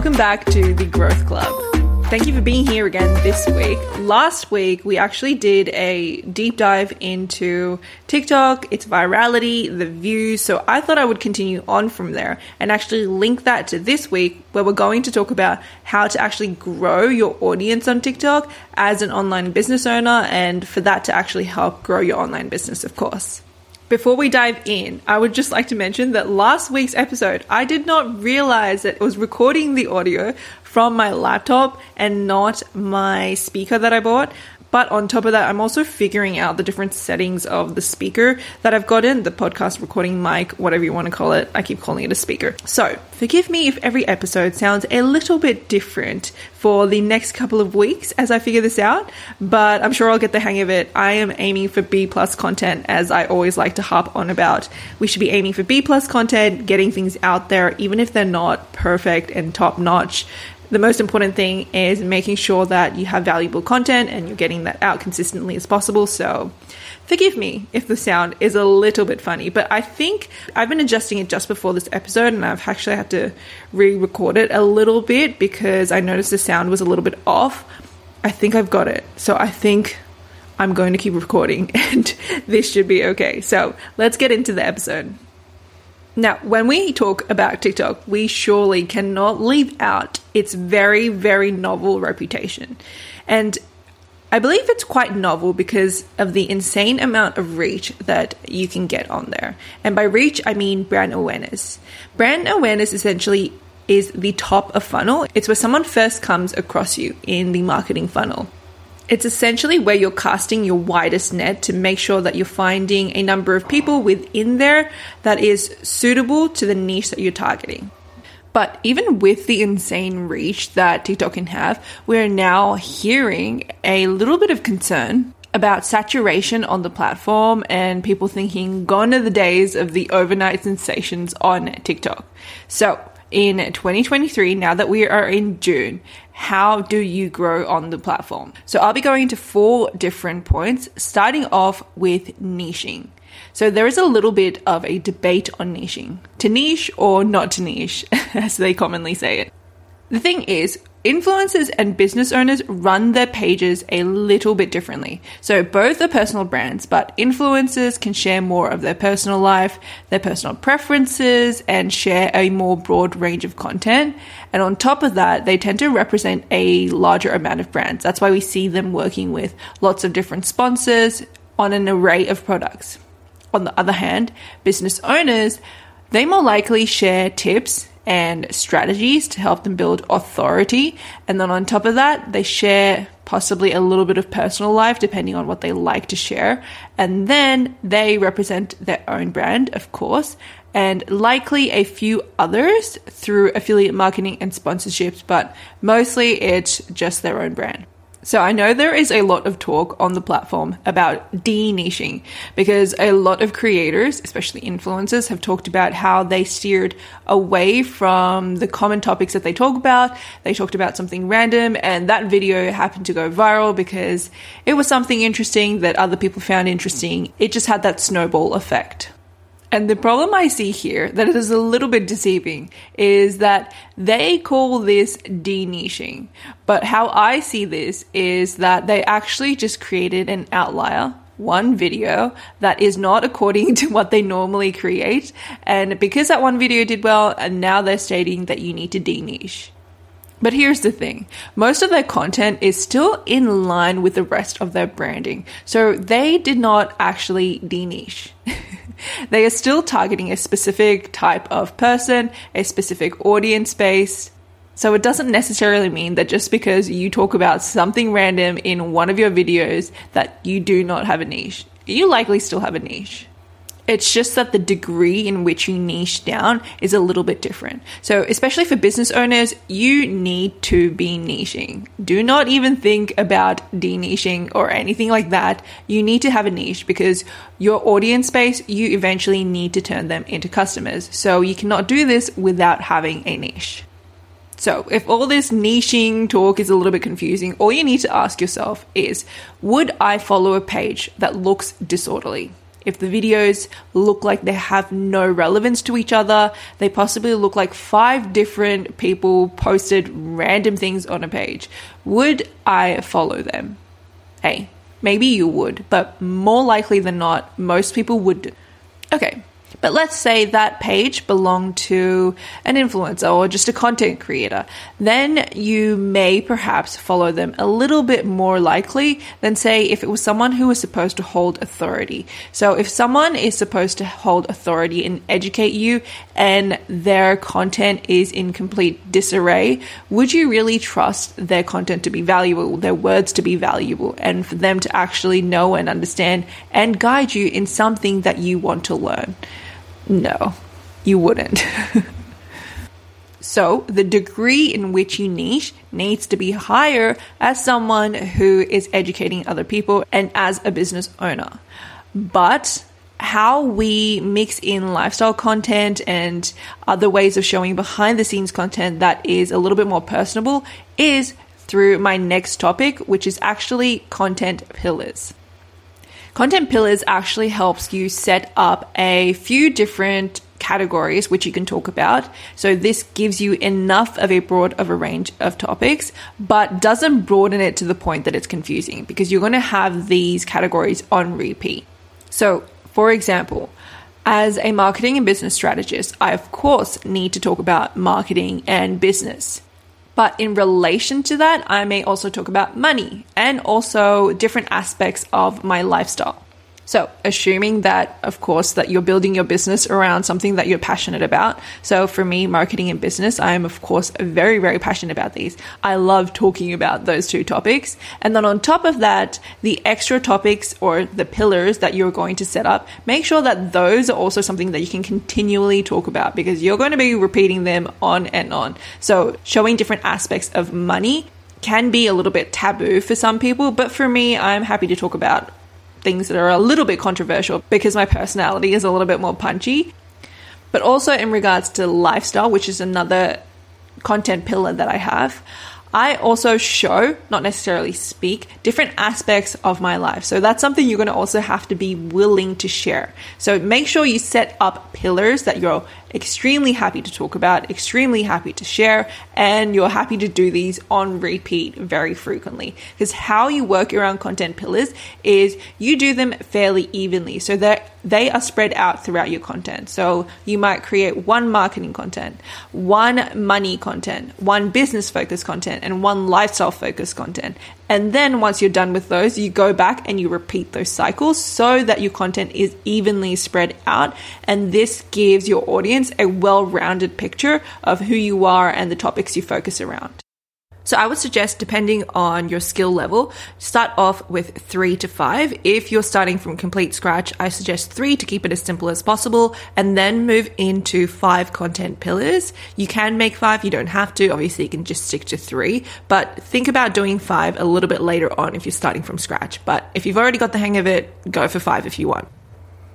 welcome back to the Growth Club. Thank you for being here again this week. Last week, we actually did a deep dive into TikTok, its virality, the views. So I thought I would continue on from there and actually link that to this week, where we're going to talk about how to actually grow your audience on TikTok as an online business owner, and for that to actually help grow your online business, of course. Before we dive in, I would just like to mention that last week's episode, I did not realize that it was recording the audio from my laptop and not my speaker that I bought. But on top of that, I'm also figuring out the different settings of the speaker that I've gotten, the podcast recording mic, whatever you want to call it. I keep calling it a speaker. So forgive me if every episode sounds a little bit different for the next couple of weeks as I figure this out, but I'm sure I'll get the hang of it. I am aiming for B plus content as I always like to harp on about. We should be aiming for B plus content, getting things out there, even if they're not perfect and top notch the most important thing is making sure that you have valuable content and you're getting that out consistently as possible. So, forgive me if the sound is a little bit funny, but I think I've been adjusting it just before this episode and I've actually had to re record it a little bit because I noticed the sound was a little bit off. I think I've got it. So, I think I'm going to keep recording and this should be okay. So, let's get into the episode. Now, when we talk about TikTok, we surely cannot leave out its very, very novel reputation. And I believe it's quite novel because of the insane amount of reach that you can get on there. And by reach, I mean brand awareness. Brand awareness essentially is the top of funnel. It's where someone first comes across you in the marketing funnel. It's essentially where you're casting your widest net to make sure that you're finding a number of people within there that is suitable to the niche that you're targeting. But even with the insane reach that TikTok can have, we're now hearing a little bit of concern about saturation on the platform and people thinking gone are the days of the overnight sensations on TikTok. So, in 2023, now that we are in June, how do you grow on the platform? So I'll be going into four different points, starting off with niching. So there is a little bit of a debate on niching. To niche or not to niche, as they commonly say it. The thing is, influencers and business owners run their pages a little bit differently. So both are personal brands, but influencers can share more of their personal life, their personal preferences, and share a more broad range of content. And on top of that, they tend to represent a larger amount of brands. That's why we see them working with lots of different sponsors on an array of products. On the other hand, business owners, they more likely share tips and strategies to help them build authority. And then on top of that, they share possibly a little bit of personal life depending on what they like to share. And then they represent their own brand, of course, and likely a few others through affiliate marketing and sponsorships, but mostly it's just their own brand. So I know there is a lot of talk on the platform about de-niching because a lot of creators, especially influencers, have talked about how they steered away from the common topics that they talk about. They talked about something random and that video happened to go viral because it was something interesting that other people found interesting. It just had that snowball effect. And the problem I see here that is a little bit deceiving is that they call this de-niching. But how I see this is that they actually just created an outlier one video that is not according to what they normally create. And because that one video did well, and now they're stating that you need to de niche. But here's the thing most of their content is still in line with the rest of their branding. So they did not actually de niche. they are still targeting a specific type of person, a specific audience base. So it doesn't necessarily mean that just because you talk about something random in one of your videos that you do not have a niche. You likely still have a niche. It's just that the degree in which you niche down is a little bit different. So, especially for business owners, you need to be niching. Do not even think about de niching or anything like that. You need to have a niche because your audience base, you eventually need to turn them into customers. So, you cannot do this without having a niche. So, if all this niching talk is a little bit confusing, all you need to ask yourself is Would I follow a page that looks disorderly? If the videos look like they have no relevance to each other, they possibly look like five different people posted random things on a page, would I follow them? Hey, maybe you would, but more likely than not, most people would. Okay, but let's say that page belonged to an influencer or just a content creator. Then you may perhaps follow them a little bit more likely than say if it was someone who was supposed to hold authority. So if someone is supposed to hold authority and educate you and their content is in complete disarray, would you really trust their content to be valuable, their words to be valuable, and for them to actually know and understand and guide you in something that you want to learn? No, you wouldn't. so, the degree in which you niche needs to be higher as someone who is educating other people and as a business owner. But how we mix in lifestyle content and other ways of showing behind the scenes content that is a little bit more personable is through my next topic, which is actually content pillars. Content Pillars actually helps you set up a few different categories which you can talk about. So this gives you enough of a broad of a range of topics, but doesn't broaden it to the point that it's confusing because you're going to have these categories on repeat. So, for example, as a marketing and business strategist, I of course need to talk about marketing and business. But in relation to that, I may also talk about money and also different aspects of my lifestyle. So, assuming that, of course, that you're building your business around something that you're passionate about. So, for me, marketing and business, I am, of course, very, very passionate about these. I love talking about those two topics. And then on top of that, the extra topics or the pillars that you're going to set up, make sure that those are also something that you can continually talk about because you're going to be repeating them on and on. So, showing different aspects of money can be a little bit taboo for some people, but for me, I'm happy to talk about things that are a little bit controversial because my personality is a little bit more punchy. But also in regards to lifestyle, which is another content pillar that I have, I also show, not necessarily speak, different aspects of my life. So that's something you're going to also have to be willing to share. So make sure you set up pillars that you're extremely happy to talk about, extremely happy to share, and you're happy to do these on repeat very frequently. Because how you work around content pillars is you do them fairly evenly so that they are spread out throughout your content. So you might create one marketing content, one money content, one business focused content, and one lifestyle focused content. And then once you're done with those, you go back and you repeat those cycles so that your content is evenly spread out. And this gives your audience a well rounded picture of who you are and the topics you focus around. So I would suggest, depending on your skill level, start off with three to five. If you're starting from complete scratch, I suggest three to keep it as simple as possible and then move into five content pillars. You can make five, you don't have to. Obviously, you can just stick to three, but think about doing five a little bit later on if you're starting from scratch. But if you've already got the hang of it, go for five if you want.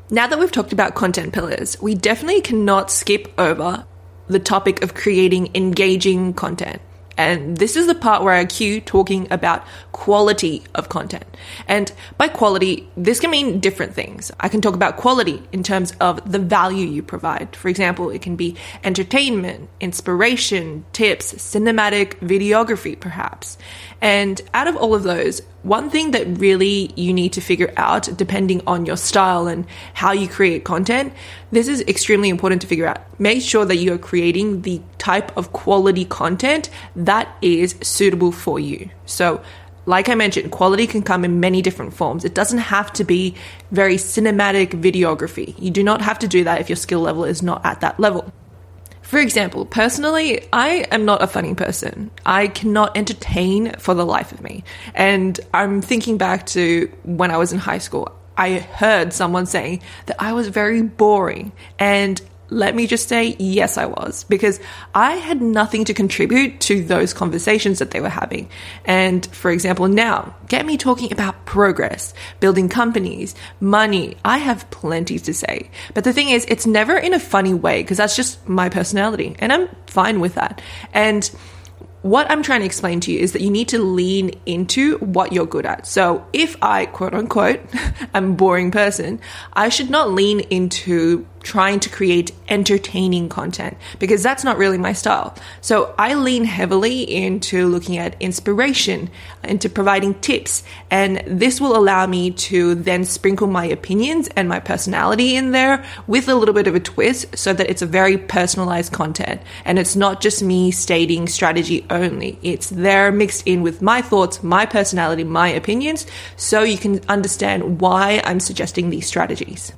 Now that we've talked about content pillars, we definitely cannot skip over the topic of creating engaging content. And this is the part where I cue talking about quality of content. And by quality, this can mean different things. I can talk about quality in terms of the value you provide. For example, it can be entertainment, inspiration, tips, cinematic videography, perhaps. And out of all of those, one thing that really you need to figure out, depending on your style and how you create content, this is extremely important to figure out. Make sure that you are creating the type of quality content that is suitable for you. So, like I mentioned, quality can come in many different forms. It doesn't have to be very cinematic videography. You do not have to do that if your skill level is not at that level. For example, personally, I am not a funny person. I cannot entertain for the life of me. And I'm thinking back to when I was in high school. I heard someone saying that I was very boring. And let me just say, yes, I was, because I had nothing to contribute to those conversations that they were having. And for example, now, get me talking about progress, building companies, money. I have plenty to say. But the thing is, it's never in a funny way, because that's just my personality, and I'm fine with that. And what I'm trying to explain to you is that you need to lean into what you're good at. So if I, quote unquote, am a boring person, I should not lean into trying to create entertaining content because that's not really my style. So I lean heavily into looking at inspiration, into providing tips, and this will allow me to then sprinkle my opinions and my personality in there with a little bit of a twist so that it's a very personalized content and it's not just me stating strategy only. It's there mixed in with my thoughts, my personality, my opinions, so you can understand why I'm suggesting these strategies.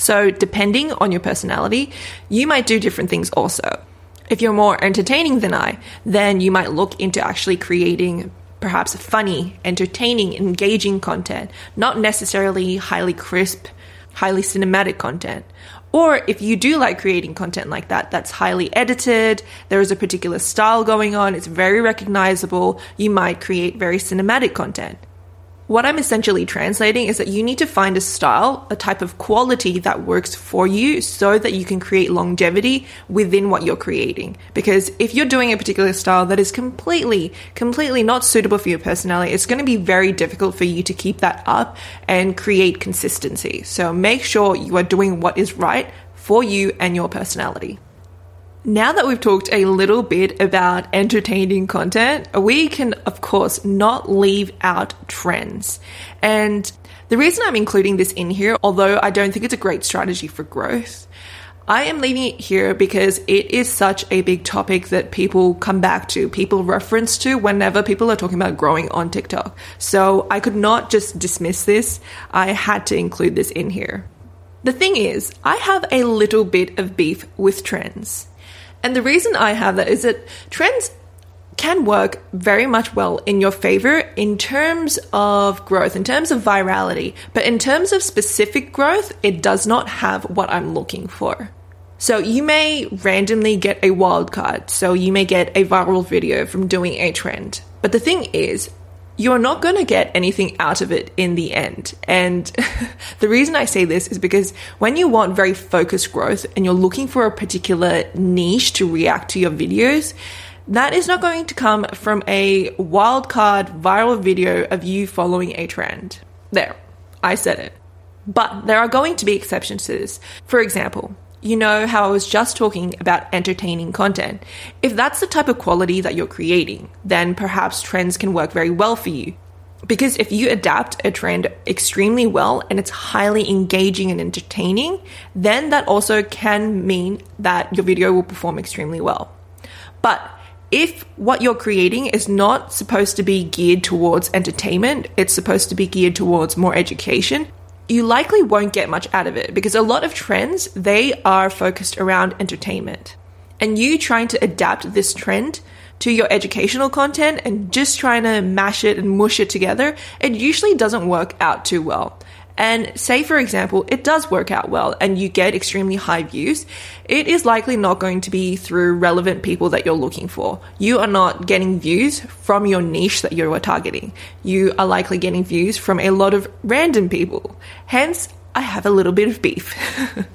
So, depending on your personality, you might do different things also. If you're more entertaining than I, then you might look into actually creating perhaps funny, entertaining, engaging content, not necessarily highly crisp, highly cinematic content. Or if you do like creating content like that, that's highly edited, there is a particular style going on, it's very recognizable, you might create very cinematic content. What I'm essentially translating is that you need to find a style, a type of quality that works for you so that you can create longevity within what you're creating. Because if you're doing a particular style that is completely, completely not suitable for your personality, it's going to be very difficult for you to keep that up and create consistency. So make sure you are doing what is right for you and your personality. Now that we've talked a little bit about entertaining content, we can, of course, not leave out trends. And the reason I'm including this in here, although I don't think it's a great strategy for growth, I am leaving it here because it is such a big topic that people come back to, people reference to whenever people are talking about growing on TikTok. So I could not just dismiss this. I had to include this in here. The thing is, I have a little bit of beef with trends. And the reason I have that is that trends can work very much well in your favor in terms of growth, in terms of virality, but in terms of specific growth, it does not have what I'm looking for. So you may randomly get a wild card. So you may get a viral video from doing a trend. But the thing is, you're not going to get anything out of it in the end. And the reason I say this is because when you want very focused growth and you're looking for a particular niche to react to your videos, that is not going to come from a wildcard viral video of you following a trend. There, I said it. But there are going to be exceptions to this. For example, you know how I was just talking about entertaining content. If that's the type of quality that you're creating, then perhaps trends can work very well for you. Because if you adapt a trend extremely well and it's highly engaging and entertaining, then that also can mean that your video will perform extremely well. But if what you're creating is not supposed to be geared towards entertainment, it's supposed to be geared towards more education, you likely won't get much out of it because a lot of trends, they are focused around entertainment. And you trying to adapt this trend to your educational content and just trying to mash it and mush it together, it usually doesn't work out too well. And say, for example, it does work out well and you get extremely high views, it is likely not going to be through relevant people that you're looking for. You are not getting views from your niche that you are targeting. You are likely getting views from a lot of random people. Hence, I have a little bit of beef.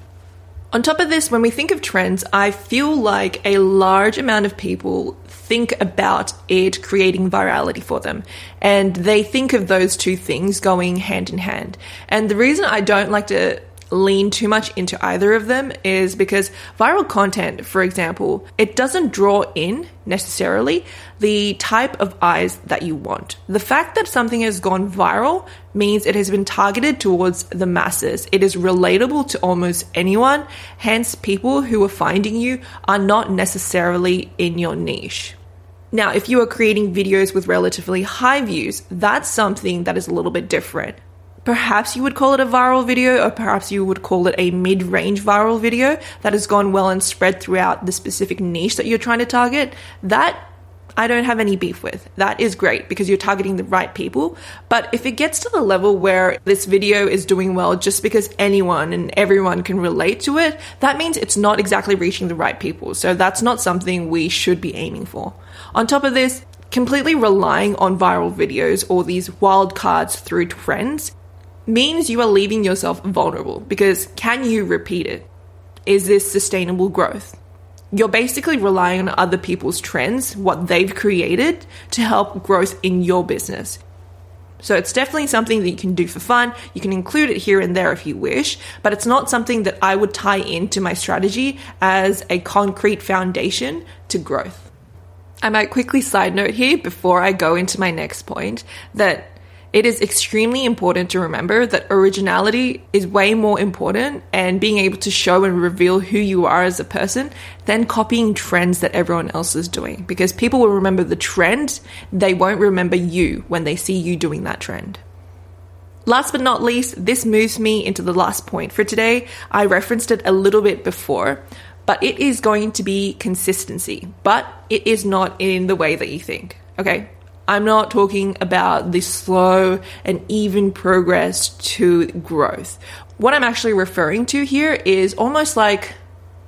On top of this, when we think of trends, I feel like a large amount of people think about it creating virality for them. And they think of those two things going hand in hand. And the reason I don't like to lean too much into either of them is because viral content, for example, it doesn't draw in necessarily the type of eyes that you want. The fact that something has gone viral means it has been targeted towards the masses. It is relatable to almost anyone. Hence, people who are finding you are not necessarily in your niche. Now, if you are creating videos with relatively high views, that's something that is a little bit different perhaps you would call it a viral video, or perhaps you would call it a mid range viral video that has gone well and spread throughout the specific niche that you're trying to target, that I don't have any beef with. That is great because you're targeting the right people. But if it gets to the level where this video is doing well just because anyone and everyone can relate to it, that means it's not exactly reaching the right people. So that's not something we should be aiming for. On top of this, completely relying on viral videos or these wild cards through trends means you are leaving yourself vulnerable because can you repeat it? Is this sustainable growth? you're basically relying on other people's trends, what they've created to help growth in your business. So it's definitely something that you can do for fun. You can include it here and there if you wish, but it's not something that I would tie into my strategy as a concrete foundation to growth. I might quickly side note here before I go into my next point that it is extremely important to remember that originality is way more important and being able to show and reveal who you are as a person than copying trends that everyone else is doing. Because people will remember the trend, they won't remember you when they see you doing that trend. Last but not least, this moves me into the last point for today. I referenced it a little bit before, but it is going to be consistency, but it is not in the way that you think. Okay, I'm not talking about the slow and even progress to growth. What I'm actually referring to here is almost like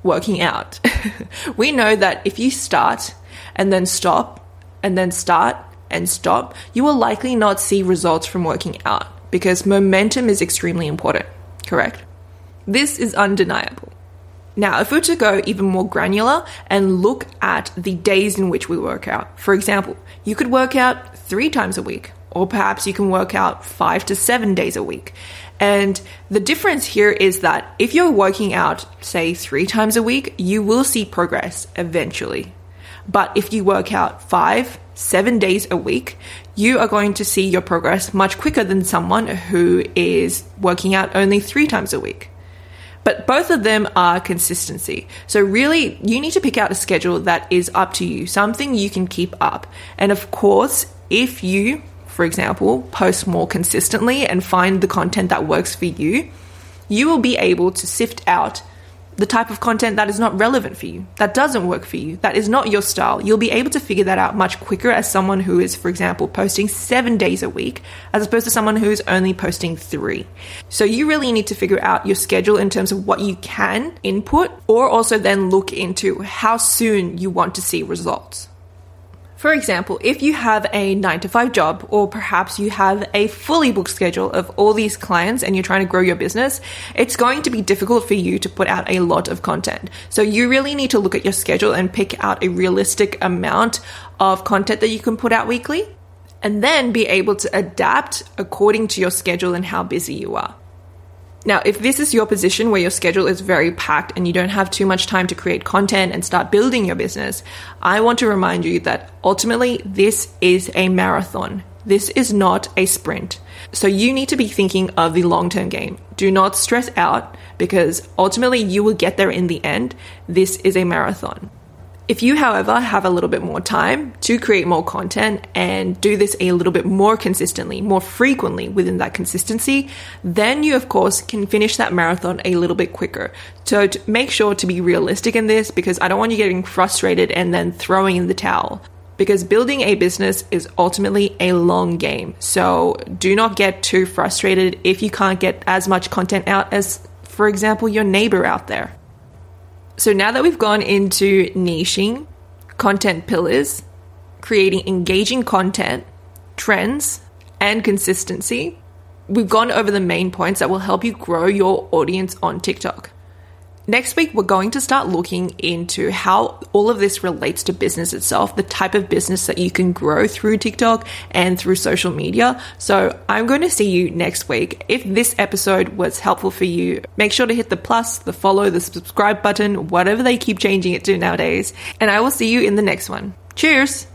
working out. we know that if you start and then stop and then start and stop, you will likely not see results from working out because momentum is extremely important, correct? This is undeniable. Now, if we were to go even more granular and look at the days in which we work out, for example, you could work out three times a week, or perhaps you can work out five to seven days a week. And the difference here is that if you're working out, say, three times a week, you will see progress eventually. But if you work out five, seven days a week, you are going to see your progress much quicker than someone who is working out only three times a week. But both of them are consistency. So, really, you need to pick out a schedule that is up to you, something you can keep up. And of course, if you, for example, post more consistently and find the content that works for you, you will be able to sift out the type of content that is not relevant for you, that doesn't work for you, that is not your style. You'll be able to figure that out much quicker as someone who is, for example, posting seven days a week, as opposed to someone who is only posting three. So you really need to figure out your schedule in terms of what you can input, or also then look into how soon you want to see results. For example, if you have a 9 to 5 job, or perhaps you have a fully booked schedule of all these clients and you're trying to grow your business, it's going to be difficult for you to put out a lot of content. So you really need to look at your schedule and pick out a realistic amount of content that you can put out weekly and then be able to adapt according to your schedule and how busy you are. Now, if this is your position where your schedule is very packed and you don't have too much time to create content and start building your business, I want to remind you that ultimately this is a marathon. This is not a sprint. So you need to be thinking of the long term game. Do not stress out because ultimately you will get there in the end. This is a marathon. If you, however, have a little bit more time to create more content and do this a little bit more consistently, more frequently within that consistency, then you, of course, can finish that marathon a little bit quicker. So make sure to be realistic in this because I don't want you getting frustrated and then throwing in the towel. Because building a business is ultimately a long game. So do not get too frustrated if you can't get as much content out as, for example, your neighbor out there. So now that we've gone into niching, content pillars, creating engaging content, trends, and consistency, we've gone over the main points that will help you grow your audience on TikTok. Next week, we're going to start looking into how all of this relates to business itself, the type of business that you can grow through TikTok and through social media. So I'm going to see you next week. If this episode was helpful for you, make sure to hit the plus, the follow, the subscribe button, whatever they keep changing it to nowadays. And I will see you in the next one. Cheers!